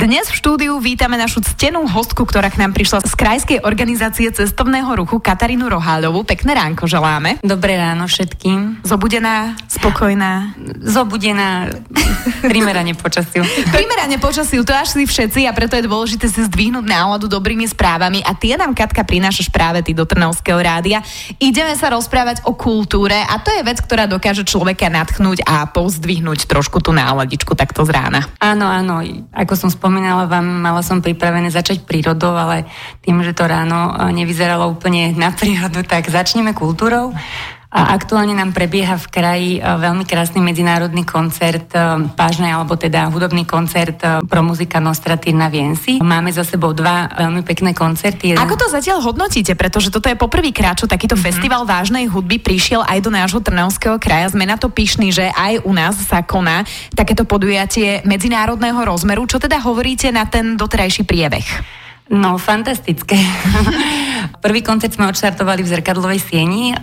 Dnes v štúdiu vítame našu ctenú hostku, ktorá k nám prišla z Krajskej organizácie cestovného ruchu Katarínu Roháľovú. Pekné ránko želáme. Dobré ráno všetkým. Zobudená, spokojná. Zobudená, primerane počasiu. primerane počasiu, to až si všetci a preto je dôležité si zdvihnúť náladu dobrými správami a tie nám Katka prinášaš práve ty do Trnavského rádia. Ideme sa rozprávať o kultúre a to je vec, ktorá dokáže človeka natchnúť a pozdvihnúť trošku tú náladičku takto z rána. Áno, áno. Ako som spomínala vám, mala som pripravené začať prírodou, ale tým, že to ráno eh, nevyzeralo úplne na prírodu, tak začneme kultúrou. A aktuálne nám prebieha v kraji e, veľmi krásny medzinárodný koncert, e, pážnej alebo teda hudobný koncert e, pro muzika Nostratír na Viensi. Máme za sebou dva veľmi pekné koncerty. Ako to zatiaľ hodnotíte? Pretože toto je poprvýkrát, čo takýto mm-hmm. festival vážnej hudby prišiel aj do nášho Trnavského kraja. Sme na to pyšní, že aj u nás sa koná takéto podujatie medzinárodného rozmeru. Čo teda hovoríte na ten doterajší priebeh? No, fantastické. Prvý koncert sme odštartovali v Zrkadlovej sieni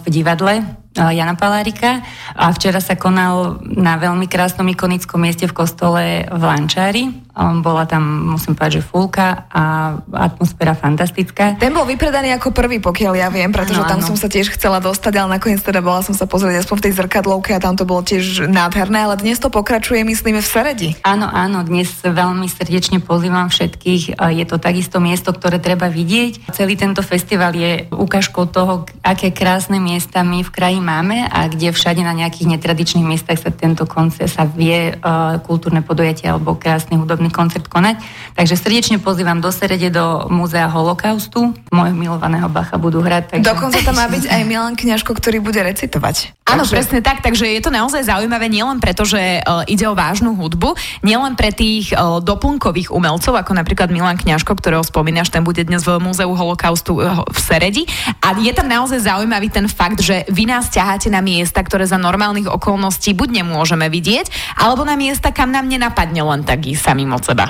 v divadle Jana Palárika a včera sa konal na veľmi krásnom ikonickom mieste v kostole v Lančári. Bola tam, musím povedať, že fulka a atmosféra fantastická. Ten bol vypredaný ako prvý, pokiaľ ja viem, pretože ano, tam ano. som sa tiež chcela dostať, ale nakoniec teda bola som sa pozrieť aspoň v tej zrkadlovke a tam to bolo tiež nádherné, ale dnes to pokračuje, myslíme, v Seredi. Áno, áno, dnes veľmi srdečne pozývam všetkých. Je to takisto miesto, ktoré treba vidieť. Celý tento festival je ukážkou toho, aké krásne miesta my v kraji máme a kde všade na nejakých netradičných miestach sa tento koncert sa vie uh, kultúrne podujatie alebo krásny hudobný koncert konať. Takže srdečne pozývam do Serede do Múzea holokaustu. Mojho milovaného Bacha budú hrať. Takže... Dokonca tam má byť aj Milan Kňažko, ktorý bude recitovať. Áno, takže... presne tak, takže je to naozaj zaujímavé nielen preto, že uh, ide o vážnu hudbu, nielen pre tých uh, doplnkových umelcov, ako napríklad Milan Kňažko, ktorého spomínaš, ten bude dnes v Múzeu holokaustu uh, v Seredi. A je tam naozaj zaujímavý ten fakt, že vy nás ťaháte na miesta, ktoré za normálnych okolností buď nemôžeme vidieť, alebo na miesta, kam nám nenapadne len tak ísť samým od seba.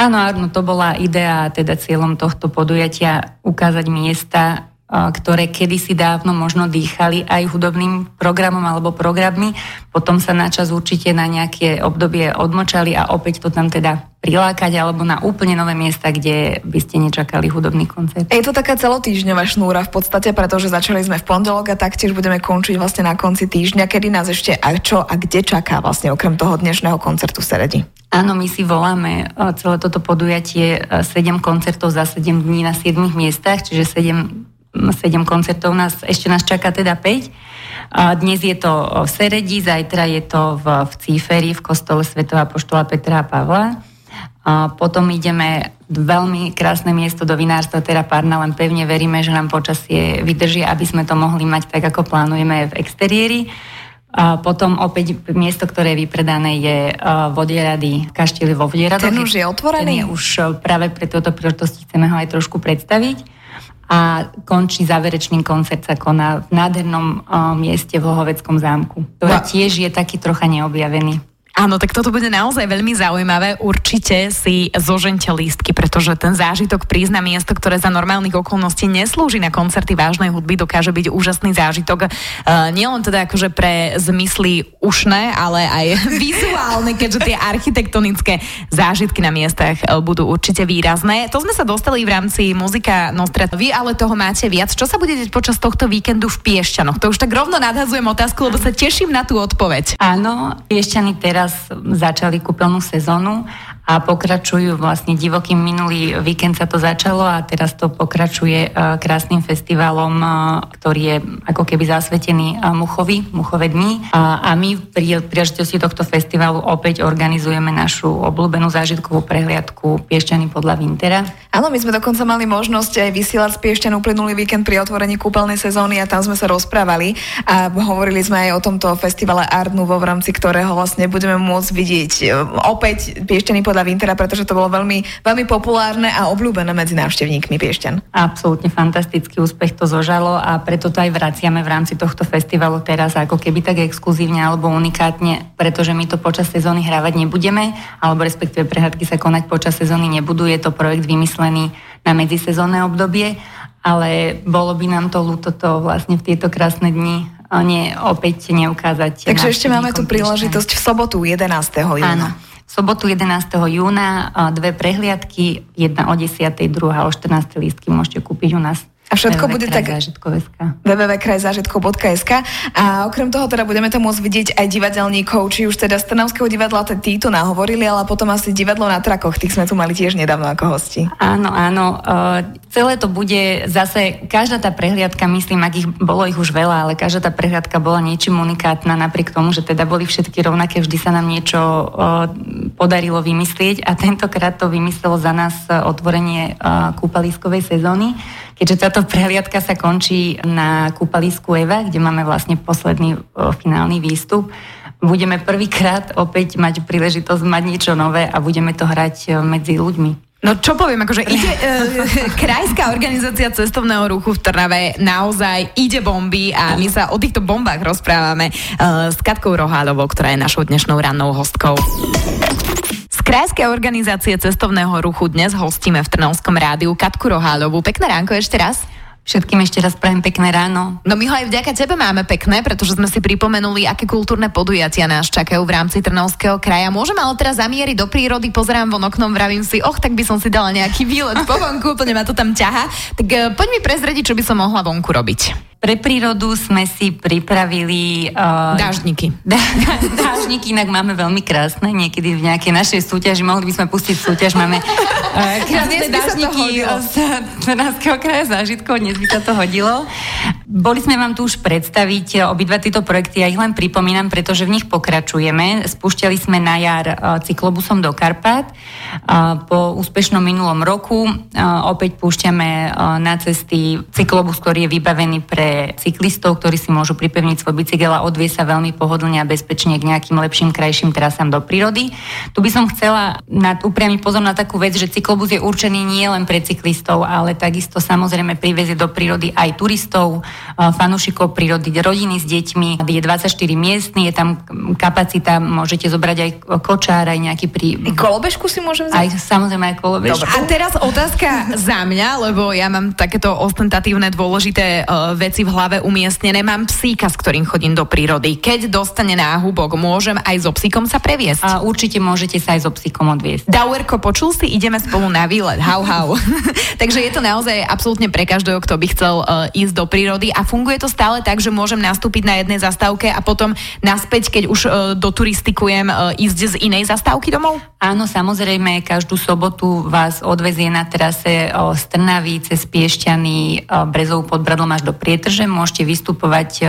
Áno, áno, to bola idea, teda cieľom tohto podujatia ukázať miesta, ktoré kedysi dávno možno dýchali aj hudobným programom alebo programmi, potom sa načas určite na nejaké obdobie odmočali a opäť to tam teda prilákať alebo na úplne nové miesta, kde by ste nečakali hudobný koncert. Je to taká celotýždňová šnúra v podstate, pretože začali sme v pondelok a taktiež budeme končiť vlastne na konci týždňa, kedy nás ešte a čo a kde čaká vlastne okrem toho dnešného koncertu Seredi. Áno, my si voláme celé toto podujatie 7 koncertov za 7 dní na 7 miestach, čiže 7 7 koncertov nás, ešte nás čaká teda 5. A dnes je to v Seredi, zajtra je to v, v Cíferi, v kostole Svetova poštola Petra a Pavla. A potom ideme veľmi krásne miesto do vinárstva Terra Parna, len pevne veríme, že nám počasie vydrží, aby sme to mohli mať tak, ako plánujeme v exteriéri. A potom opäť miesto, ktoré je vypredané, je Vodierady, kaštieľ vo Vodieradu. Ten už je otvorený? Ten je už práve pre túto príležitosti chceme ho aj trošku predstaviť a končí záverečný koncert sa koná v nádhernom uh, mieste v Lohoveckom zámku, ktoré tiež je taký trocha neobjavený. Áno, tak toto bude naozaj veľmi zaujímavé. Určite si zožente lístky, pretože ten zážitok prísť na miesto, ktoré za normálnych okolností neslúži na koncerty vážnej hudby, dokáže byť úžasný zážitok. Uh, nielen teda akože pre zmysly ušné, ale aj vizuálne, keďže tie architektonické zážitky na miestach uh, budú určite výrazné. To sme sa dostali v rámci muzika Nostrat. Vy ale toho máte viac. Čo sa bude deť počas tohto víkendu v Piešťanoch? To už tak rovno nadhazujem otázku, lebo sa teším na tú odpoveď. Áno, Piešťany teraz začali kúpeľnú sezónu a pokračujú vlastne divokým. Minulý víkend sa to začalo a teraz to pokračuje e, krásnym festivalom, e, ktorý je ako keby zasvetený e, Muchovi, Muchové dní. A my pri príležitosti tohto festivalu opäť organizujeme našu obľúbenú zážitkovú prehliadku Piešťany podľa Vintera. Áno, my sme dokonca mali možnosť aj vysielať z Piešťan uplynulý víkend pri otvorení kúpeľnej sezóny a tam sme sa rozprávali a hovorili sme aj o tomto festivale Art Nouveau, v rámci ktorého vlastne budeme môcť vidieť opäť Piešťany podľa podľa Wintera, pretože to bolo veľmi, veľmi populárne a obľúbené medzi návštevníkmi Piešťan. Absolútne fantastický úspech to zožalo a preto to aj vraciame v rámci tohto festivalu teraz ako keby tak exkluzívne alebo unikátne, pretože my to počas sezóny hrávať nebudeme, alebo respektíve prehľadky sa konať počas sezóny nebudú. Je to projekt vymyslený na medzisezónne obdobie, ale bolo by nám to ľúto to vlastne v tieto krásne dni nie, opäť neukázať. Takže ešte máme tu príležitosť v sobotu 11. júna. Áno. Sobotu 11. júna dve prehliadky, jedna o 10. druhá o 14. lístky môžete kúpiť u nás. A všetko bude tak www.krajzážitkov.sk a okrem toho teda budeme to môcť vidieť aj divadelníkov, či už teda z Trnavského divadla, tí tu nahovorili, ale potom asi divadlo na trakoch, tých sme tu mali tiež nedávno ako hosti. Áno, áno. Uh, celé to bude zase, každá tá prehliadka, myslím, ak ich bolo ich už veľa, ale každá tá prehliadka bola niečím unikátna, napriek tomu, že teda boli všetky rovnaké, vždy sa nám niečo uh, podarilo vymyslieť a tentokrát to vymyslelo za nás otvorenie uh, kúpaliskovej sezóny keďže táto prehliadka sa končí na kúpalisku Eva, kde máme vlastne posledný o, finálny výstup, budeme prvýkrát opäť mať príležitosť mať niečo nové a budeme to hrať medzi ľuďmi. No čo poviem, akože ide, e, krajská organizácia cestovného ruchu v Trnave naozaj ide bomby a my sa o týchto bombách rozprávame e, s Katkou Rohálovou, ktorá je našou dnešnou rannou hostkou. Z krajskej organizácie cestovného ruchu dnes hostíme v Trnavskom rádiu Katku Rohálovú. Pekné ránko ešte raz. Všetkým ešte raz prajem pekné ráno. No my ho aj vďaka tebe máme pekné, pretože sme si pripomenuli, aké kultúrne podujatia nás čakajú v rámci Trnavského kraja. Môžeme ale teraz zamieriť do prírody, pozerám von oknom, vravím si, och, tak by som si dala nejaký výlet po vonku, úplne ma to tam ťaha. Tak uh, poď mi prezrediť, čo by som mohla vonku robiť. Pre prírodu sme si pripravili... Uh, dážniky. Dá, dážniky inak máme veľmi krásne. Niekedy v nejakej našej súťaži, mohli by sme pustiť súťaž, máme uh, krásne dážniky z Trnavského kraja zážitkov, dnes by sa to hodilo. Boli sme vám tu už predstaviť obidva tieto projekty, ja ich len pripomínam, pretože v nich pokračujeme. Spúšťali sme na jar uh, cyklobusom do Karpát. Uh, po úspešnom minulom roku opäť púšťame na cesty cyklobus, ktorý je vybavený pre cyklistov, ktorí si môžu pripevniť svoj bicykel a odvie sa veľmi pohodlne a bezpečne k nejakým lepším, krajším trasám do prírody. Tu by som chcela nad, upriamiť pozor na takú vec, že cyklobus je určený nie len pre cyklistov, ale takisto samozrejme privezie do prírody aj turistov, fanúšikov prírody, rodiny s deťmi. Je 24 miestny, je tam kapacita, môžete zobrať aj kočár, aj nejaký pri... I kolobežku si môžem vziať? Aj samozrejme aj kolobežku. Dobre. A teraz otázka za mňa, lebo ja mám takéto ostentatívne dôležité uh, veci veci v hlave umiestnené. Mám psíka, s ktorým chodím do prírody. Keď dostane náhubok, môžem aj so psíkom sa previesť? A určite môžete sa aj so psíkom odviesť. Dauerko, počul si? Ideme spolu na výlet. Hau, hau. Takže je to naozaj absolútne pre každého, kto by chcel uh, ísť do prírody a funguje to stále tak, že môžem nastúpiť na jednej zastávke a potom naspäť, keď už uh, doturistikujem, uh, ísť z inej zastávky domov? Áno, samozrejme, každú sobotu vás odvezie na trase uh, z Trnavy cez Piešťany, Brezov pod Bradlom až do Prietr že môžete vystupovať e,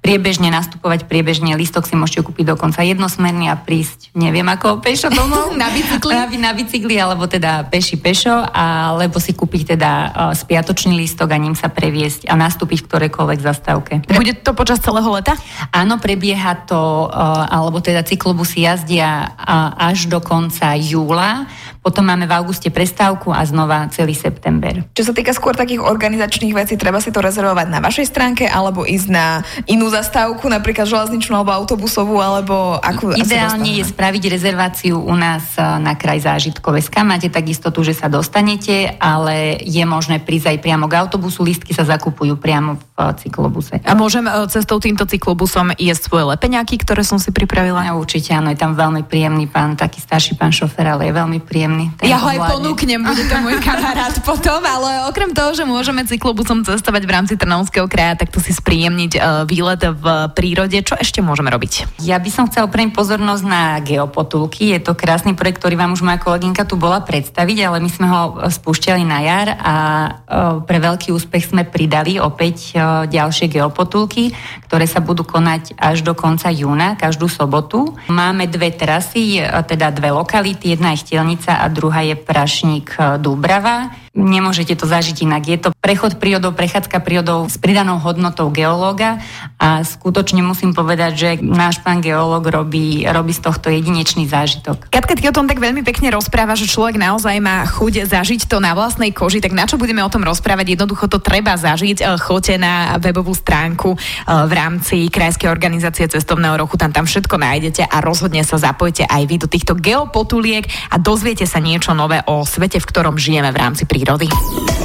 priebežne, nastupovať priebežne, listok si môžete kúpiť dokonca jednosmerný a prísť, neviem ako, pešo domov. na bicykli? Na, na bicykli, alebo teda peši pešo, alebo si kúpiť teda e, spiatočný listok a ním sa previesť a nastúpiť ktorejkoľvek zastávke. Bude to počas celého leta? Áno, prebieha to, e, alebo teda cyklobusy jazdia až do konca júla. Potom máme v auguste prestávku a znova celý september. Čo sa týka skôr takých organizačných vecí, treba si to rezervovať na vašej stránke alebo ísť na inú zastávku, napríklad železničnú alebo autobusovú, alebo akú... Ideálne je spraviť rezerváciu u nás e, na kraj zážitkové Máte takisto tu, že sa dostanete, ale je možné prísť aj priamo k autobusu. Listky sa zakupujú priamo v e, cyklobuse. A môžem e, cestou týmto cyklobusom jesť svoje lepeňaky, ktoré som si pripravila? Ja, určite áno, je tam veľmi príjemný pán, taký starší pán šofer, ale je veľmi príjemný príjemný. Ja ho aj ponúknem, bude to môj kamarát potom, ale okrem toho, že môžeme cyklobusom cestovať v rámci Trnavského kraja, tak to si spríjemniť uh, výlet v prírode. Čo ešte môžeme robiť? Ja by som chcela upriamiť pozornosť na geopotulky. Je to krásny projekt, ktorý vám už moja kolegynka tu bola predstaviť, ale my sme ho e, spúšťali na jar a uh, pre veľký úspech sme pridali opäť ďalšie geopotulky, ktoré sa budú konať až do konca júna, každú sobotu. Máme dve trasy, teda dve lokality, jedna je Chtielnica a druhá je Prašník e, Dúbrava. Nemôžete to zažiť inak. Je to prechod prírodou, prechádzka prírodou s pridanou hodnotou geológa a skutočne musím povedať, že náš pán geológ robí, robí z tohto jedinečný zážitok. Katka, ty o tom tak veľmi pekne rozpráva, že človek naozaj má chuť zažiť to na vlastnej koži, tak na čo budeme o tom rozprávať? Jednoducho to treba zažiť. E, choďte na webovú stránku e, v rámci Krajskej organizácie cestovného roku, tam tam všetko nájdete a rozhodne sa zapojte aj vy do týchto geopotuliek a dozviete sa niečo nové o svete, v ktorom žijeme v rámci prírody.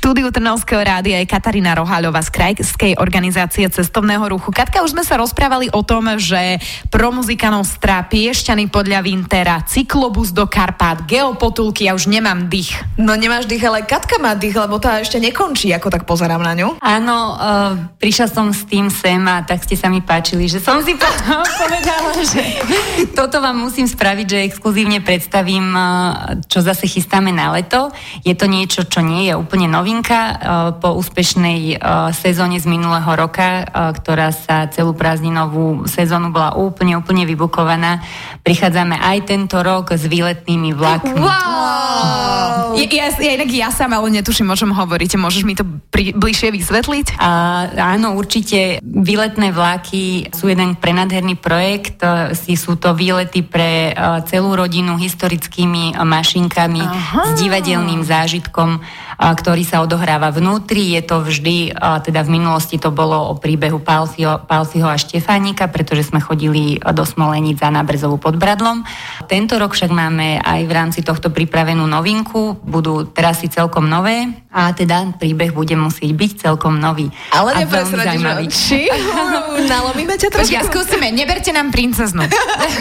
Štúdiu Trnavského rádia je Katarína Roháľová z krajskej organizácie cestovného ruchu. Katka, už sme sa rozprávali o tom, že pro muzikanov strá Piešťany podľa Vintera, cyklobus do Karpát, geopotulky, ja už nemám dých. No nemáš dých, ale Katka má dých, lebo tá ešte nekončí, ako tak pozerám na ňu. Áno, uh, prišla som s tým sem a tak ste sa mi páčili, že som si povedala, že toto vám musím spraviť, že exkluzívne predstavím, uh, čo zase chystáme na leto. Je to niečo, čo nie je úplne novinka. Uh, po úspešnej uh, sezóne z minulého roka, uh, ktorá sa celú prázdninovú sezónu bola úplne, úplne vybukovaná, prichádzame aj tento rok s výletnými vlakmi. Wow! Ja, ja, ja, inak ja sama ale netuším, o čom hovoríte. Môžeš mi to pri, bližšie vysvetliť? Uh, áno, určite. Výletné vlaky sú jeden prenadherný projekt. Sú to výlety pre celú rodinu historickými mašinkami Aha. s divadelným zážitkom ktorý sa odohráva vnútri. Je to vždy, teda v minulosti to bolo o príbehu Palfiho, Palfiho a Štefánika, pretože sme chodili do Smolenic za Nábrezovú pod Bradlom. Tento rok však máme aj v rámci tohto pripravenú novinku. Budú trasy celkom nové a teda príbeh bude musieť byť celkom nový. Ale nepresradíš, či? Nalomíme ťa trošku? Ja skúsime, neberte nám princeznu.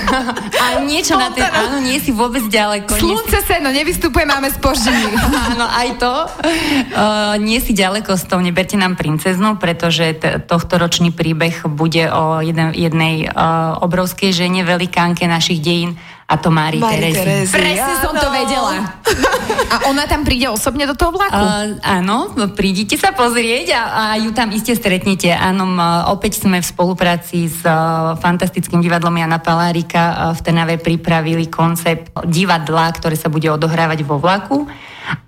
a niečo na ten, áno, nie si vôbec ďaleko. Slunce si... seno, nevystupuje, máme spoždenie. áno, aj to. Uh, nie si ďaleko s tou, neberte nám princeznu, pretože t- tohto ročný príbeh bude o jeden, jednej uh, obrovskej žene, velikánke našich dejín, a to Mári Terezi. Presne som to vedela. A ona tam príde osobne do toho vlaku? Uh, áno, prídite sa pozrieť a, a ju tam iste stretnete. Áno, opäť sme v spolupráci s uh, fantastickým divadlom Jana Palárika uh, v Tenave pripravili koncept divadla, ktoré sa bude odohrávať vo vlaku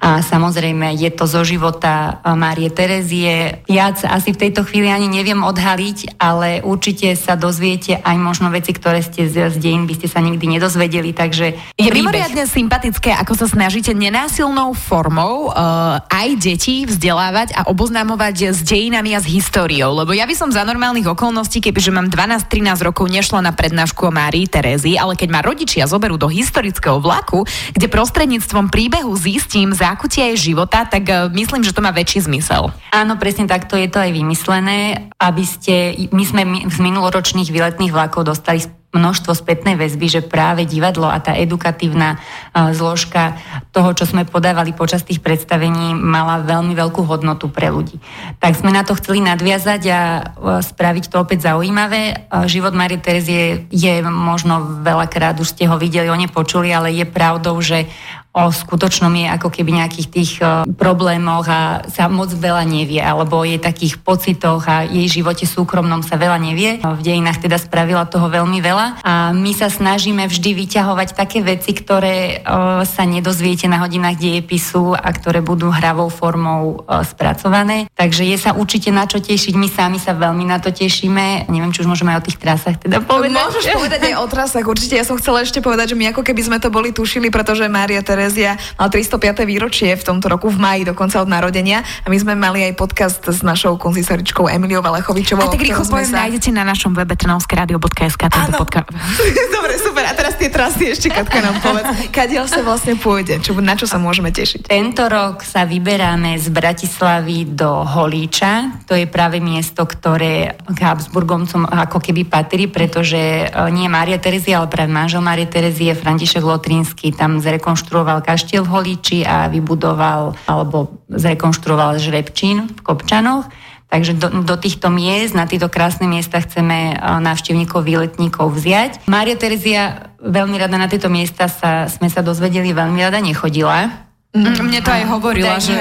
a samozrejme je to zo života Márie Terezie. Viac asi v tejto chvíli ani neviem odhaliť, ale určite sa dozviete aj možno veci, ktoré ste z, z dejín by ste sa nikdy nedozvedeli, takže... Je príbeh... mimoriadne sympatické, ako sa snažíte nenásilnou formou uh, aj deti vzdelávať a oboznamovať s dejinami a s históriou, lebo ja by som za normálnych okolností, kebyže mám 12-13 rokov, nešla na prednášku o Márii Terézii, ale keď ma rodičia zoberú do historického vlaku, kde prostredníctvom príbehu zistím, zákutia jej života, tak uh, myslím, že to má väčší zmysel. Áno, presne takto je to aj vymyslené, aby ste, my sme z minuloročných výletných vlakov dostali množstvo spätnej väzby, že práve divadlo a tá edukatívna uh, zložka toho, čo sme podávali počas tých predstavení, mala veľmi veľkú hodnotu pre ľudí. Tak sme na to chceli nadviazať a uh, spraviť to opäť zaujímavé. Život Marie Terezie je možno veľakrát, už ste ho videli, o ne počuli, ale je pravdou, že o skutočnom je ako keby nejakých tých uh, problémoch a sa moc veľa nevie, alebo je takých pocitoch a jej živote súkromnom sa veľa nevie. V dejinách teda spravila toho veľmi veľa a my sa snažíme vždy vyťahovať také veci, ktoré uh, sa nedozviete na hodinách dejepisu a ktoré budú hravou formou spracované. Takže je sa určite na čo tešiť, my sami sa veľmi na to tešíme. Neviem, či už môžeme aj o tých trasách teda povedať. Môžeš povedať aj o trasách, určite. Ja som chcela ešte povedať, že my ako keby sme to boli tušili, pretože Mária Terezia mal 305. výročie v tomto roku v maji, dokonca od narodenia. A my sme mali aj podcast s našou konzistoričkou Emiliou Valechovičovou. A tak rýchlo poviem, sa... nájdete na našom webe trnavskeradio.sk tento podcast. Dobre, super. A teraz tie trasy ešte, Katka, nám povedz. Kadiaľ sa vlastne pôjde? Čo, na čo sa môžeme tešiť? Tento rok sa vyberáme z Bratislavy do Holíča. To je práve miesto, ktoré k Habsburgomcom ako keby patrí, pretože e, nie Mária Terezia, ale práve manžel Márie Terezie, František Lotrínsky, tam zrekonštruoval kaštiel v Holíči a vybudoval alebo zrekonštruoval žrebčín v Kopčanoch. Takže do, do týchto miest, na tieto krásne miesta chceme návštevníkov, výletníkov vziať. Mária Terezia veľmi rada na tieto miesta sa, sme sa dozvedeli, veľmi rada nechodila. Mm, mne to aj hovorila, že...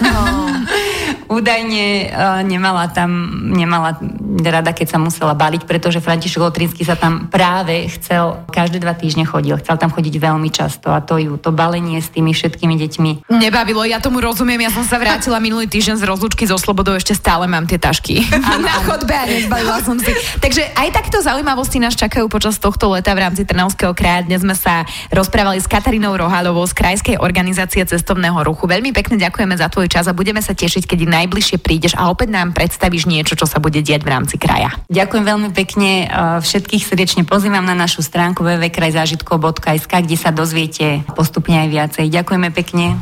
No údajne uh, nemala tam, nemala rada, keď sa musela baliť, pretože František Lotrinsky sa tam práve chcel, každé dva týždne chodil, chcel tam chodiť veľmi často a to ju, to balenie s tými všetkými deťmi. Nebavilo, ja tomu rozumiem, ja som sa vrátila minulý týždeň z rozlúčky zo Slobodou, ešte stále mám tie tašky na chodbe a nezbavila som si. Takže aj takto zaujímavosti nás čakajú počas tohto leta v rámci Trnavského kraja. Dnes sme sa rozprávali s Katarínou Rohalovou z Krajskej organizácie cestovného ruchu. Veľmi pekne ďakujeme za tvoj čas a budeme sa tešiť, keď naj najbližšie prídeš a opäť nám predstavíš niečo, čo sa bude diať v rámci kraja. Ďakujem veľmi pekne. Všetkých srdečne pozývam na našu stránku www.krajzážitkov.sk, kde sa dozviete postupne aj viacej. Ďakujeme pekne.